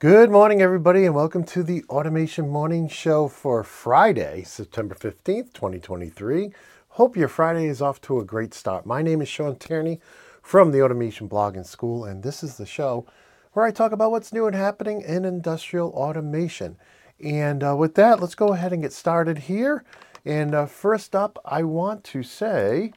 Good morning, everybody, and welcome to the Automation Morning Show for Friday, September 15th, 2023. Hope your Friday is off to a great start. My name is Shawn Tierney from the Automation Blog and School, and this is the show where I talk about what's new and happening in industrial automation. And uh, with that, let's go ahead and get started here. And uh, first up, I want to say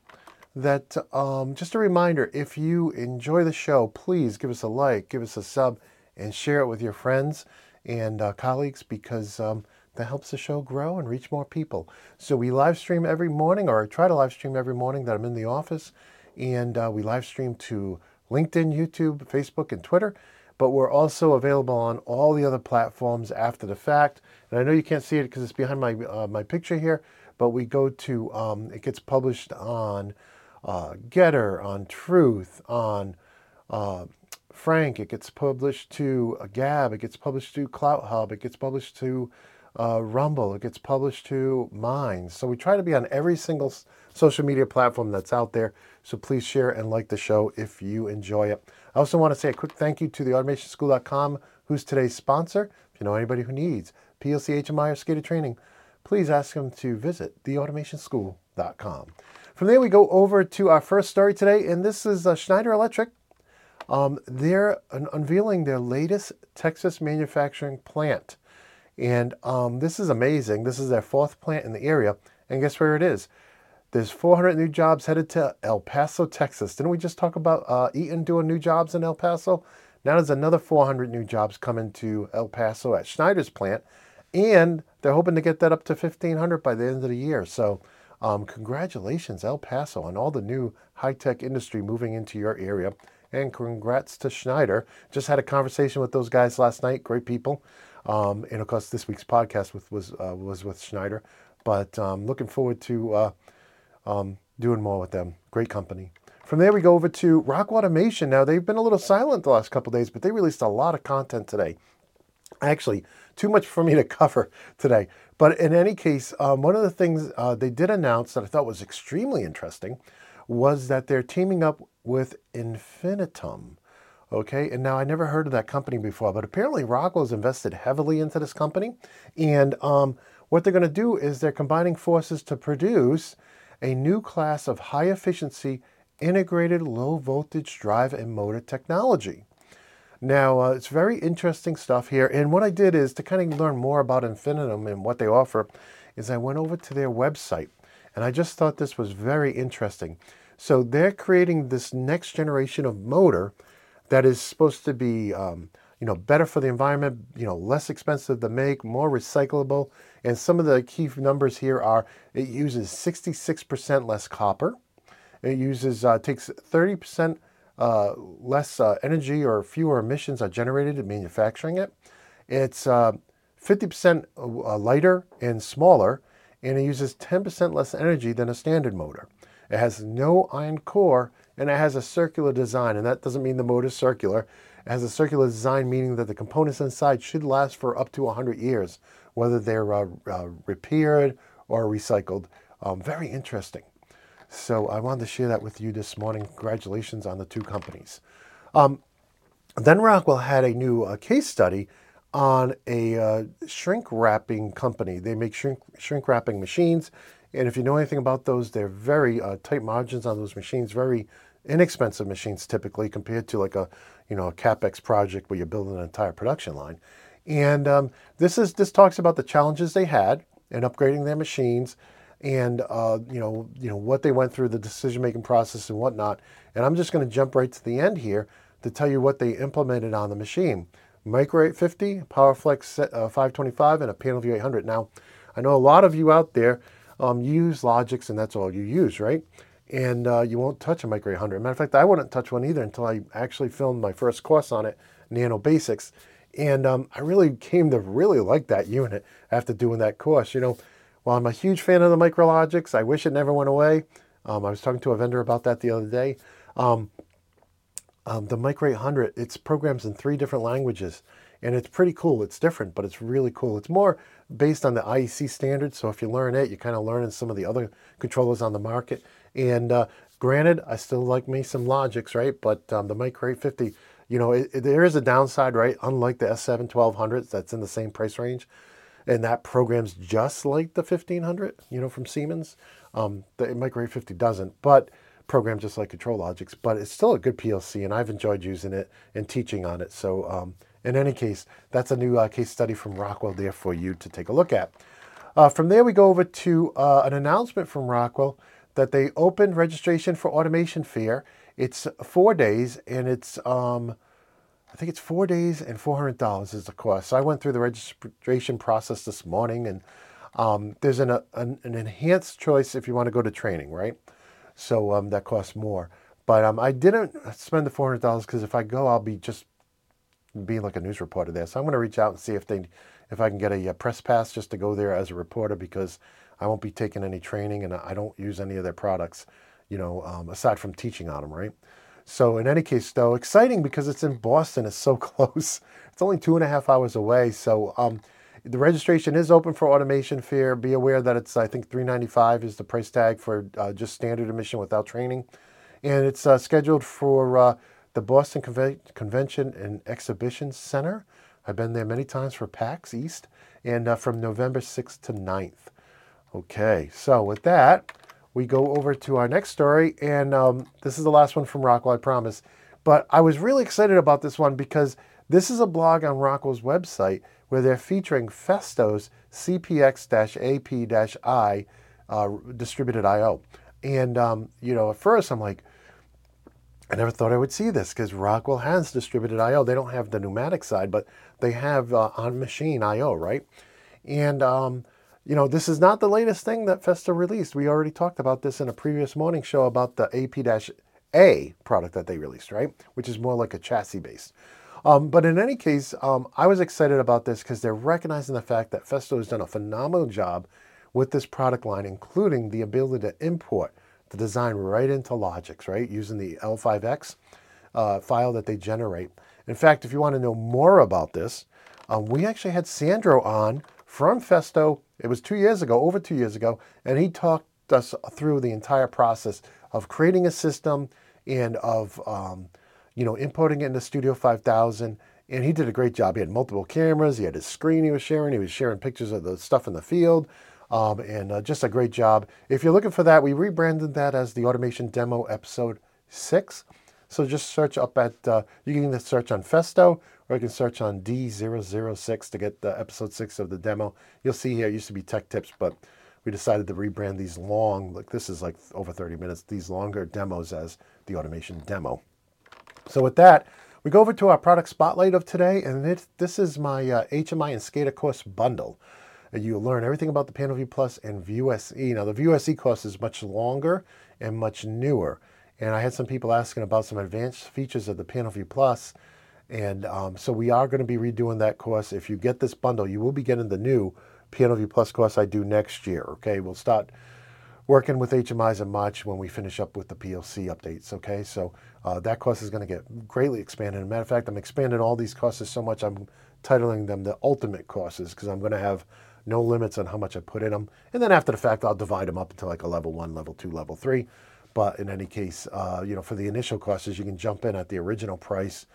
that um, just a reminder if you enjoy the show, please give us a like, give us a sub and share it with your friends and uh, colleagues because um, that helps the show grow and reach more people. So we live stream every morning, or I try to live stream every morning that I'm in the office, and uh, we live stream to LinkedIn, YouTube, Facebook, and Twitter. But we're also available on all the other platforms after the fact. And I know you can't see it because it's behind my uh, my picture here. But we go to um, it gets published on uh, Gettr, on Truth, on uh, Frank. It gets published to uh, Gab. It gets published to CloutHub. It gets published to uh, Rumble. It gets published to Minds. So we try to be on every single social media platform that's out there. So please share and like the show if you enjoy it. I also want to say a quick thank you to the automationschool.com, who's today's sponsor. If you know anybody who needs PLC HMI or SCADA training, please ask them to visit theautomationschool.com. From there, we go over to our first story today, and this is uh, Schneider Electric um, they're un- unveiling their latest Texas manufacturing plant. And um, this is amazing. This is their fourth plant in the area. And guess where it is? There's 400 new jobs headed to El Paso, Texas. Didn't we just talk about uh, Eaton doing new jobs in El Paso? Now there's another 400 new jobs coming to El Paso at Schneider's plant. And they're hoping to get that up to 1,500 by the end of the year. So um, congratulations, El Paso, on all the new high-tech industry moving into your area and congrats to Schneider. Just had a conversation with those guys last night. Great people. Um, and of course, this week's podcast with, was uh, was with Schneider. But um, looking forward to uh, um, doing more with them. Great company. From there, we go over to Rockwell Automation. Now, they've been a little silent the last couple days, but they released a lot of content today. Actually, too much for me to cover today. But in any case, um, one of the things uh, they did announce that I thought was extremely interesting was that they're teaming up with Infinitum. Okay, and now I never heard of that company before, but apparently Rockwell's invested heavily into this company. And um, what they're going to do is they're combining forces to produce a new class of high efficiency integrated low voltage drive and motor technology. Now, uh, it's very interesting stuff here. And what I did is to kind of learn more about Infinitum and what they offer is I went over to their website. And I just thought this was very interesting. So they're creating this next generation of motor that is supposed to be, um, you know, better for the environment, you know, less expensive to make, more recyclable. And some of the key numbers here are it uses 66% less copper. It uses uh, takes 30% uh, less uh, energy or fewer emissions are generated in manufacturing it. It's 50% uh, uh, lighter and smaller, and it uses 10% less energy than a standard motor. It has no iron core and it has a circular design. And that doesn't mean the motor is circular. It has a circular design, meaning that the components inside should last for up to 100 years, whether they're uh, uh, repaired or recycled. Um, very interesting. So I wanted to share that with you this morning. Congratulations on the two companies. Um, then Rockwell had a new uh, case study on a uh, shrink wrapping company. They make shrink, shrink wrapping machines and if you know anything about those, they're very uh, tight margins on those machines, very inexpensive machines typically compared to like a, you know, a capex project where you're building an entire production line. And um, this is this talks about the challenges they had in upgrading their machines, and uh, you know, you know what they went through, the decision-making process and whatnot. And I'm just going to jump right to the end here to tell you what they implemented on the machine. Micro 850, PowerFlex uh, 525, and a PanelView 800. Now, I know a lot of you out there um, use Logix and that's all you use, right? And uh, you won't touch a Micro 800. Matter of fact, I wouldn't touch one either until I actually filmed my first course on it, Nano Basics. And um, I really came to really like that unit after doing that course. You know, while I'm a huge fan of the MicroLogix, I wish it never went away. Um, I was talking to a vendor about that the other day. Um, um the Micro 800, it's programs in three different languages and it's pretty cool. It's different, but it's really cool. It's more based on the IEC standards. So if you learn it, you're kind of learning some of the other controllers on the market. And uh, granted, I still like me some Logix, right? But um, the Micro 850 You know, it, it, there is a downside, right? Unlike the S7 1200s, that's in the same price range, and that program's just like the 1500, you know, from Siemens. Um, the Micro 850 doesn't, but program just like ControlLogix, but it's still a good PLC, and I've enjoyed using it and teaching on it. So, um, in any case, that's a new uh, case study from Rockwell there for you to take a look at. Uh, from there, we go over to uh, an announcement from Rockwell that they opened registration for Automation Fair. It's four days, and it's um, I think it's four days and four hundred dollars is the cost. So I went through the registration process this morning, and um, there's an, an, an enhanced choice if you want to go to training, right? So um, that costs more. But um, I didn't spend the four hundred dollars because if I go, I'll be just being like a news reporter there. So I'm going to reach out and see if they, if I can get a, a press pass just to go there as a reporter because I won't be taking any training and I don't use any of their products, you know, um, aside from teaching on them, right? So in any case, though, exciting because it's in Boston. It's so close. It's only two and a half hours away. So um, the registration is open for automation fair. Be aware that it's I think 395 is the price tag for uh, just standard admission without training, and it's uh, scheduled for uh, the Boston Conven- Convention and Exhibition Center. I've been there many times for PAX East, and uh, from November 6th to 9th. Okay, so with that, we go over to our next story, and um, this is the last one from Rockwell, I promise. But I was really excited about this one because this is a blog on Rockwell's website where they're featuring Festo's CPX-AP-I uh, distributed I/O. And um, you know, at first I'm like, I never thought I would see this because Rockwell has distributed I/O. They don't have the pneumatic side, but they have uh, on-machine I/O, right? And um, you know, this is not the latest thing that Festo released. We already talked about this in a previous morning show about the AP-A product that they released, right? Which is more like a chassis based. Um, but in any case, um, I was excited about this because they're recognizing the fact that Festo has done a phenomenal job with this product line, including the ability to import the design right into Logix, right? Using the L5X uh, file that they generate. In fact, if you want to know more about this, um, we actually had Sandro on from Festo it was two years ago, over two years ago, and he talked us through the entire process of creating a system and of um, you know importing it into Studio 5000. And he did a great job. He had multiple cameras. He had his screen he was sharing. He was sharing pictures of the stuff in the field. Um, and uh, just a great job. If you're looking for that, we rebranded that as the Automation Demo Episode 6. So just search up at, uh, you can search on Festo or you can search on D006 to get the episode 6 of the demo. You'll see here, it used to be Tech Tips, but we decided to rebrand these long, like this is like over 30 minutes, these longer demos as the automation demo. So with that, we go over to our product spotlight of today, and this is my uh, HMI and SCADA course bundle. You'll learn everything about the PanelView Plus and ViewSE. Now, the ViewSE course is much longer and much newer. And I had some people asking about some advanced features of the PanelView Plus. And um, so we are going to be redoing that course. If you get this bundle, you will be getting the new PanelView Plus course I do next year. Okay, we'll start working with HMIs in March when we finish up with the PLC updates. Okay, so uh, that course is going to get greatly expanded. As a matter of fact, I'm expanding all these courses so much I'm titling them the ultimate courses because I'm going to have no limits on how much I put in them. And then after the fact, I'll divide them up into like a level one, level two, level three. But in any case, uh, you know, for the initial courses, you can jump in at the original price.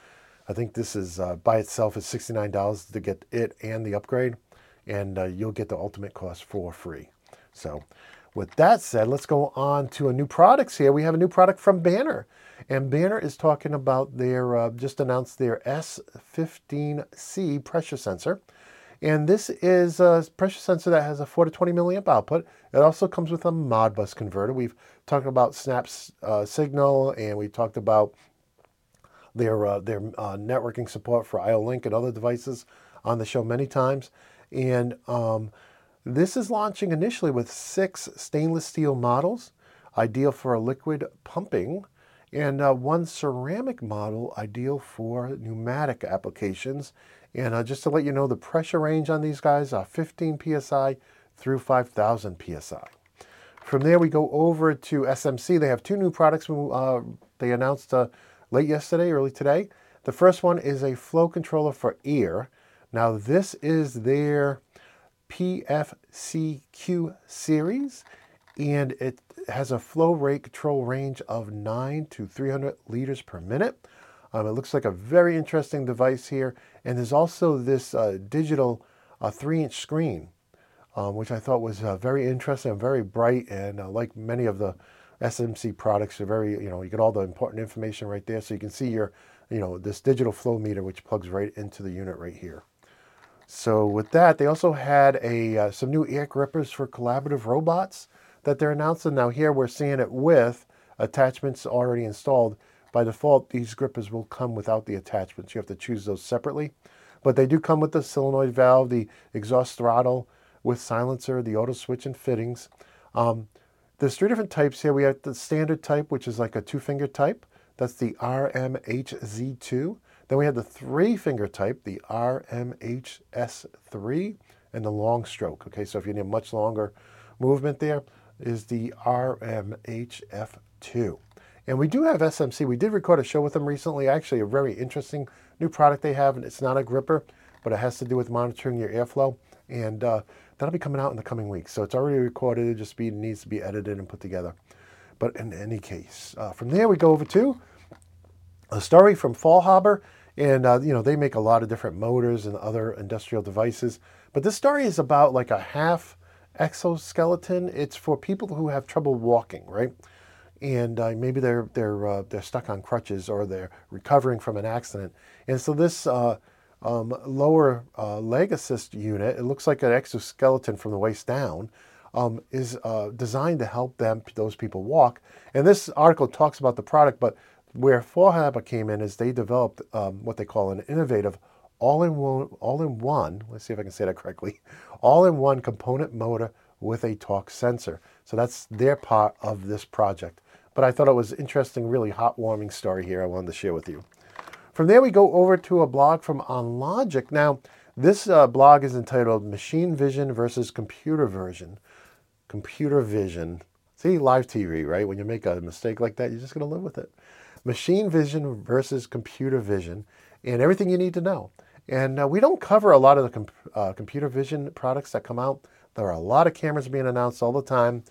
I think this is uh, by itself is $69 to get it and the upgrade, and uh, you'll get the ultimate cost for free. So, with that said, let's go on to a new products here. We have a new product from Banner, and Banner is talking about their uh, just announced their S15C pressure sensor. And this is a pressure sensor that has a 4 to 20 milliamp output. It also comes with a Modbus converter. We've talked about Snap's uh, signal and we talked about their, uh, their uh, networking support for IO-Link and other devices on the show many times. And um, this is launching initially with six stainless steel models, ideal for liquid pumping, and uh, one ceramic model ideal for pneumatic applications. And uh, just to let you know, the pressure range on these guys are 15 psi through 5,000 psi. From there, we go over to SMC. They have two new products uh, they announced uh, late yesterday, early today. The first one is a flow controller for ear. Now, this is their PFCQ series, and it has a flow rate control range of 9 to 300 liters per minute. Um, it looks like a very interesting device here. And there's also this uh, digital uh, three inch screen, um, which I thought was uh, very interesting very bright. And uh, like many of the SMC products, are very, you know, you get all the important information right there. So you can see your, you know, this digital flow meter, which plugs right into the unit right here. So with that, they also had a uh, some new air grippers for collaborative robots that they're announcing. Now here we're seeing it with attachments already installed. By default, these grippers will come without the attachments. You have to choose those separately. But they do come with the solenoid valve, the exhaust throttle with silencer, the auto switch and fittings. Um, there's three different types here. We have the standard type, which is like a two-finger type. That's the RMHZ2. Then we have the three-finger type, the RMHS3, and the long stroke. Okay, so if you need a much longer movement there, is the RMHF2. And we do have SMC. We did record a show with them recently. Actually, a very interesting new product they have. And it's not a gripper, but it has to do with monitoring your airflow. And uh, that'll be coming out in the coming weeks. So it's already recorded. It just be, needs to be edited and put together. But in any case, uh, from there we go over to a story from Faulhaber. And, uh, you know, they make a lot of different motors and other industrial devices. But this story is about like a half exoskeleton. It's for people who have trouble walking, right? And uh, maybe they're they're uh, they're stuck on crutches or they're recovering from an accident. And so this uh, um, lower uh, leg assist unit, it looks like an exoskeleton from the waist down, um, is uh, designed to help them those people walk. And this article talks about the product, but where Faulhaber came in is they developed um, what they call an innovative all-in-one, all-in-one, let's see if I can say that correctly, all-in-one component motor with a torque sensor. So that's their part of this project. But I thought it was interesting, really hot warming story here I wanted to share with you. From there we go over to a blog from OnLogic. Now, this uh, blog is entitled Machine Vision versus Computer Version. Computer Vision. See, live TV, right? When you make a mistake like that, you're just going to live with it. Machine Vision versus Computer Vision and everything you need to know. And uh, we don't cover a lot of the com uh, computer vision products that come out. There are a lot of cameras being announced all the time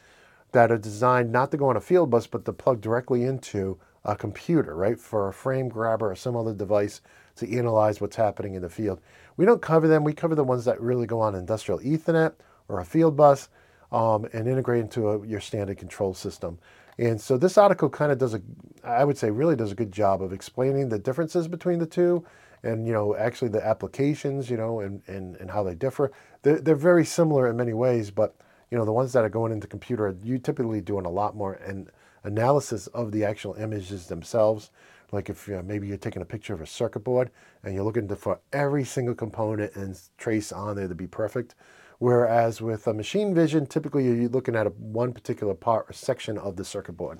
that are designed not to go on a field bus, but to plug directly into a computer, right? For a frame grabber or some other device to analyze what's happening in the field. We don't cover them. We cover the ones that really go on industrial Ethernet or a field bus um, and integrate into a, your standard control system. And so this article kind of does a, I would say really does a good job of explaining the differences between the two and, you know, actually the applications, you know, and, and, and how they differ. They're, they're very similar in many ways, but, you know, the ones that are going into computer, you typically doing a lot more and analysis of the actual images themselves. Like if you know, maybe you're taking a picture of a circuit board and you're looking for every single component and trace on there to be perfect. Whereas with a machine vision, typically you're looking at a, one particular part or section of the circuit board.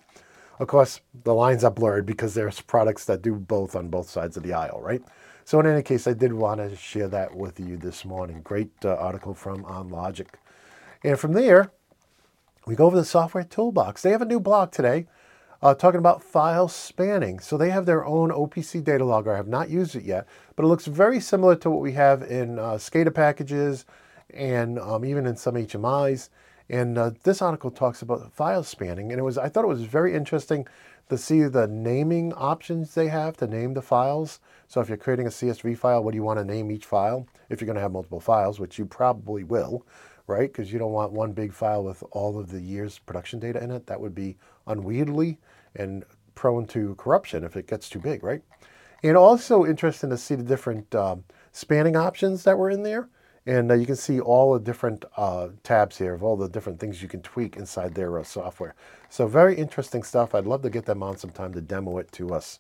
Of course, the lines are blurred because there's products that do both on both sides of the aisle, right? So in any case, I did want to share that with you this morning. Great uh, article from OnLogic. And from there, we go over the software toolbox. They have a new blog today uh, talking about file spanning. So they have their own OPC data logger. I have not used it yet, but it looks very similar to what we have in uh, SCADA packages, and um, even in some HMIs. And uh, this article talks about file spanning, and it was I thought it was very interesting to see the naming options they have to name the files. So if you're creating a CSV file, what do you want to name each file? If you're going to have multiple files, which you probably will, right? Because you don't want one big file with all of the year's production data in it. That would be unwieldy and prone to corruption if it gets too big, right? And also interesting to see the different um, spanning options that were in there. And uh, you can see all the different uh, tabs here of all the different things you can tweak inside their uh, software. So very interesting stuff. I'd love to get them on sometime to demo it to us.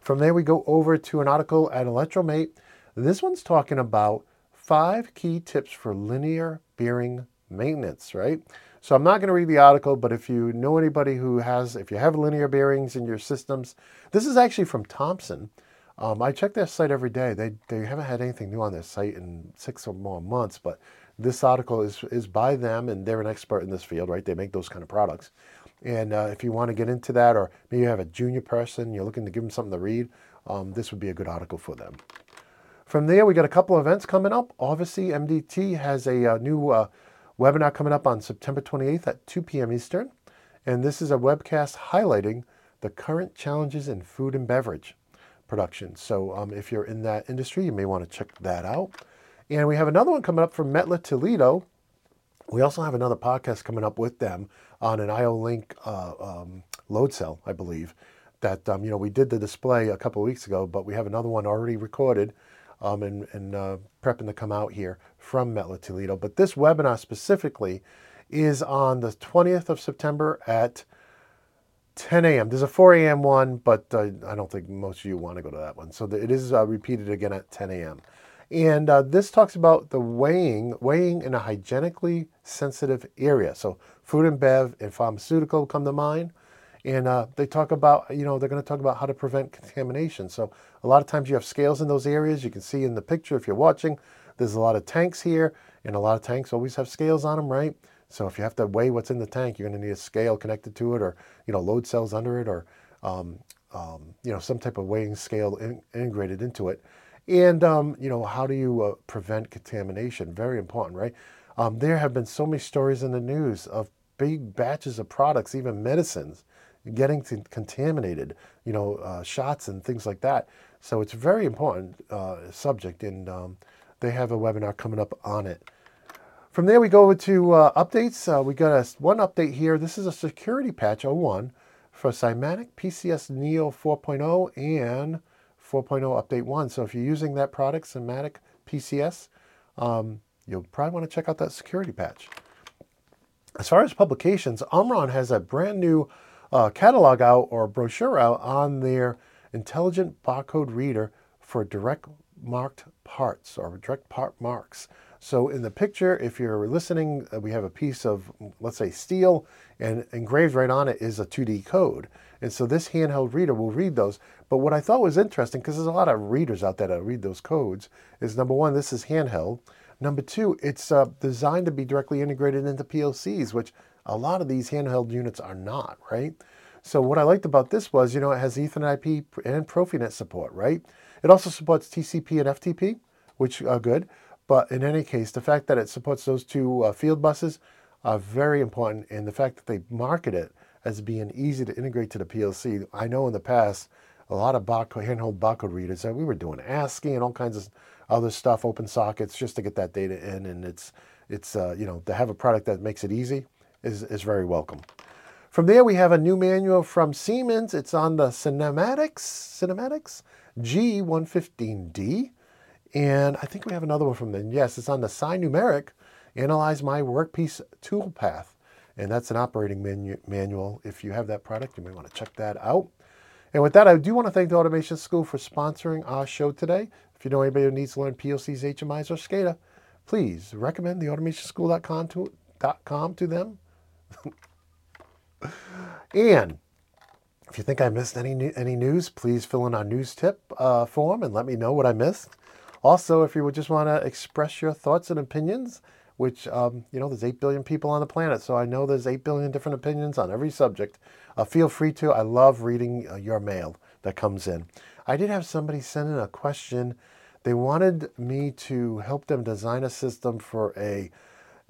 From there, we go over to an article at Electromate. This one's talking about five key tips for linear bearing maintenance, right? So I'm not going to read the article, but if you know anybody who has, if you have linear bearings in your systems, this is actually from Thomson. Um, I check their site every day. They, they haven't had anything new on their site in six or more months, but this article is, is by them and they're an expert in this field, right? They make those kind of products. And uh, if you want to get into that, or maybe you have a junior person, you're looking to give them something to read, um, this would be a good article for them. From there, we got a couple of events coming up. Obviously, MDT has a, a uh, new uh, webinar coming up on September 28th at 2 p.m. Eastern. And this is a webcast highlighting the current challenges in food and beverage. Production. So um, if you're in that industry, you may want to check that out. And we have another one coming up from Mettler Toledo. We also have another podcast coming up with them on an IO-Link uh, um, load cell, I believe. That um, you know we did the display a couple weeks ago, but we have another one already recorded um, and, and uh, prepping to come out here from Mettler Toledo. But this webinar specifically is on the 20th of September at 10 a.m. There's a 4 a.m. one, but uh, I don't think most of you want to go to that one. So it is uh, repeated again at 10 a.m. And uh, this talks about the weighing, weighing in a hygienically sensitive area. So food and bev and pharmaceutical come to mind. And uh, they talk about, you know, they're going to talk about how to prevent contamination. So a lot of times you have scales in those areas. You can see in the picture if you're watching, there's a lot of tanks here, and a lot of tanks always have scales on them, right? So if you have to weigh what's in the tank, you're going to need a scale connected to it, or you know, load cells under it, or um, um, you know, some type of weighing scale in, integrated into it. And um, you know, how do you uh, prevent contamination? Very important, right? Um, there have been so many stories in the news of big batches of products, even medicines, getting contaminated. You know, uh, shots and things like that. So it's a very important uh, subject, and um, they have a webinar coming up on it. From there, we go to uh, updates. Uh, we got a, one update here. This is a security patch 01 for Simatic PCS Neo 4.0 and 4.0 Update 1. So if you're using that product, Simatic PCS, um, you'll probably want to check out that security patch. As far as publications, Omron has a brand new uh, catalog out or brochure out on their intelligent barcode reader for direct marked parts or direct part marks. So in the picture, if you're listening, uh, we have a piece of, let's say, steel, and engraved right on it is a 2D code. And so this handheld reader will read those. But what I thought was interesting, because there's a lot of readers out there that read those codes, is number one, this is handheld. Number two, it's uh, designed to be directly integrated into PLCs, which a lot of these handheld units are not, right? So what I liked about this was, you know, it has Ethernet IP and Profinet support, right? It also supports TCP and FTP, which are good. But in any case, the fact that it supports those two uh, field buses are very important. And the fact that they market it as being easy to integrate to the PLC. I know in the past, a lot of barcode, handheld barcode readers that we were doing ASCII and all kinds of other stuff, open sockets, just to get that data in. And it's, it's uh, you know, to have a product that makes it easy is, is very welcome. From there, we have a new manual from Siemens. It's on the Sinamics, Sinamics G115D. And I think we have another one from them. Yes, it's on the Sinumerik Analyze My Workpiece Toolpath. And that's an operating menu, manual. If you have that product, you may want to check that out. And with that, I do want to thank the Automation School for sponsoring our show today. If you know anybody who needs to learn PLCs, HMIs, or SCADA, please recommend the automationschool.com to, .com to them. and if you think I missed any any news, please fill in our news tip uh, form and let me know what I missed. Also, if you would just want to express your thoughts and opinions, which, um, you know, there's 8 billion people on the planet, so I know there's 8 billion different opinions on every subject. Uh, feel free to. I love reading uh, your mail that comes in. I did have somebody send in a question. They wanted me to help them design a system for a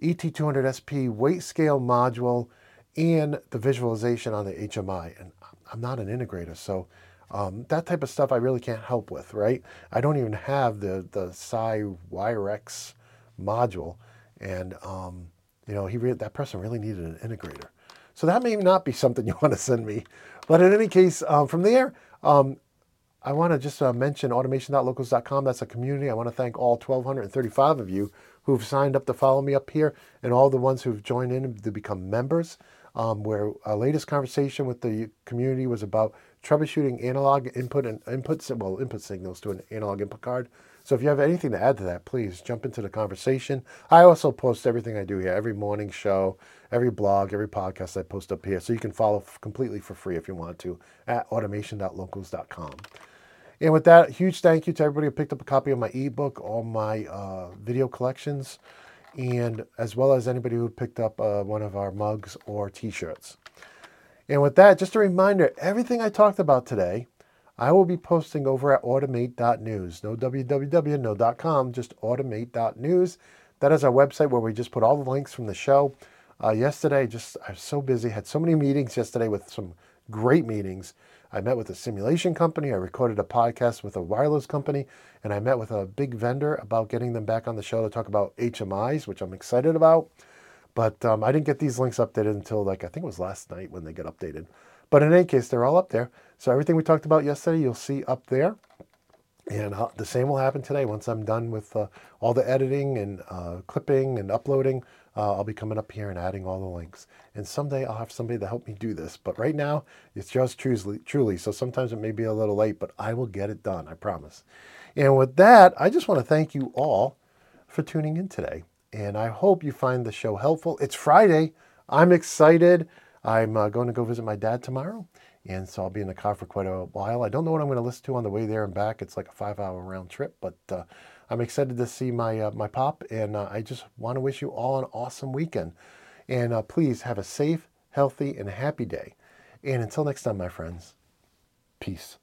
ET200SP weight scale module and the visualization on the HMI. And I'm not an integrator, so um, that type of stuff I really can't help with, right? I don't even have the the Psi WireX module, and um, you know he re- that person really needed an integrator. So that may not be something you want to send me. But in any case, um, from there, um, I want to just uh, mention automation.locals.com. That's a community. I want to thank all 1,235 of you who've signed up to follow me up here and all the ones who've joined in to become members. Um, where our latest conversation with the community was about troubleshooting analog input and input well input signals to an analog input card. So if you have anything to add to that, please jump into the conversation. I also post everything I do here, every morning show, every blog, every podcast I post up here. So you can follow completely for free if you want to at automation.locals.com. And with that, huge thank you to everybody who picked up a copy of my ebook, all my uh, video collections, and as well as anybody who picked up uh, one of our mugs or t-shirts. And with that, just a reminder everything I talked about today, I will be posting over at automate.news. No www, no .com, just automate.news. That is our website where we just put all the links from the show. Uh, yesterday, just I was so busy, had so many meetings yesterday with some great meetings. I met with a simulation company. I recorded a podcast with a wireless company. And I met with a big vendor about getting them back on the show to talk about HMIs, which I'm excited about. But um, I didn't get these links updated until like I think it was last night when they get updated. But in any case, they're all up there. So everything we talked about yesterday, you'll see up there. And uh, the same will happen today. Once I'm done with uh, all the editing and uh, clipping and uploading, uh, I'll be coming up here and adding all the links. And someday I'll have somebody to help me do this. But right now, it's just truly, truly. So sometimes it may be a little late, but I will get it done. I promise. And with that, I just want to thank you all for tuning in today. And I hope you find the show helpful. It's Friday. I'm excited. I'm uh, going to go visit my dad tomorrow. And so I'll be in the car for quite a while. I don't know what I'm going to listen to on the way there and back. It's like a five hour round trip, but uh, I'm excited to see my, uh, my pop. And uh, I just want to wish you all an awesome weekend. And uh, please have a safe, healthy, and happy day. And until next time, my friends, peace.